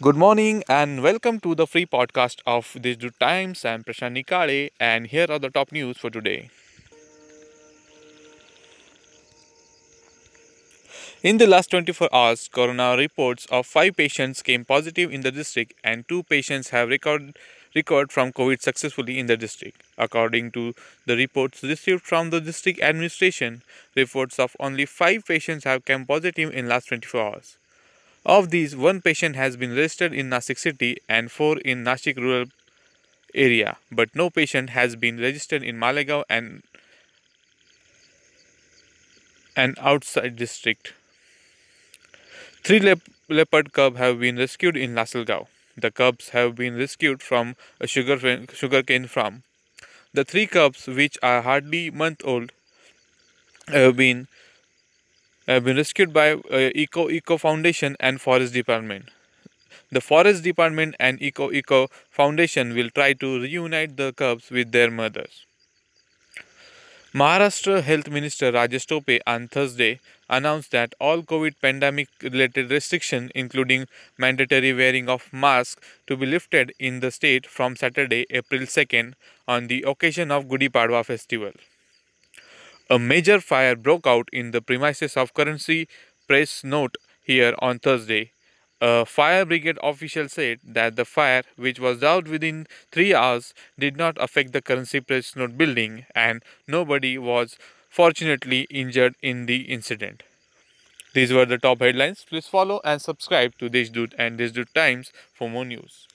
Good morning and welcome to the free podcast of Deshdoot Times. I'm Prashant Nikale and here are the top news for today. In the last 24 hours, corona reports of 5 patients came positive in the district and 2 patients have recovered, recovered from COVID successfully in the district. According to the reports received from the district administration, reports of only 5 patients have come positive in last 24 hours. Of these, one patient has been registered in Nasik city and four in Nashik rural area, but no patient has been registered in Malegaon and an outside district. Three lep- leopard cubs have been rescued in Lasalgaon. The cubs have been rescued from a sugar sugarcane farm. The three cubs, which are hardly month old, have been have been rescued by uh, Eco Echo Foundation and Forest Department. The Forest Department and Eco Echo Foundation will try to reunite the cubs with their mothers. Maharashtra Health Minister Rajesh Tope on Thursday announced that all COVID pandemic related restrictions, including mandatory wearing of masks, to be lifted in the state from Saturday, April 2nd, on the occasion of Gudi Padwa festival. A major fire broke out in the premises of Currency Press Note here on Thursday. A fire brigade official said that the fire, which was out within three hours, did not affect the Currency Press Note building and nobody was fortunately injured in the incident. These were the top headlines. Please follow and subscribe to Deshdoot and Deshdoot Times for more news.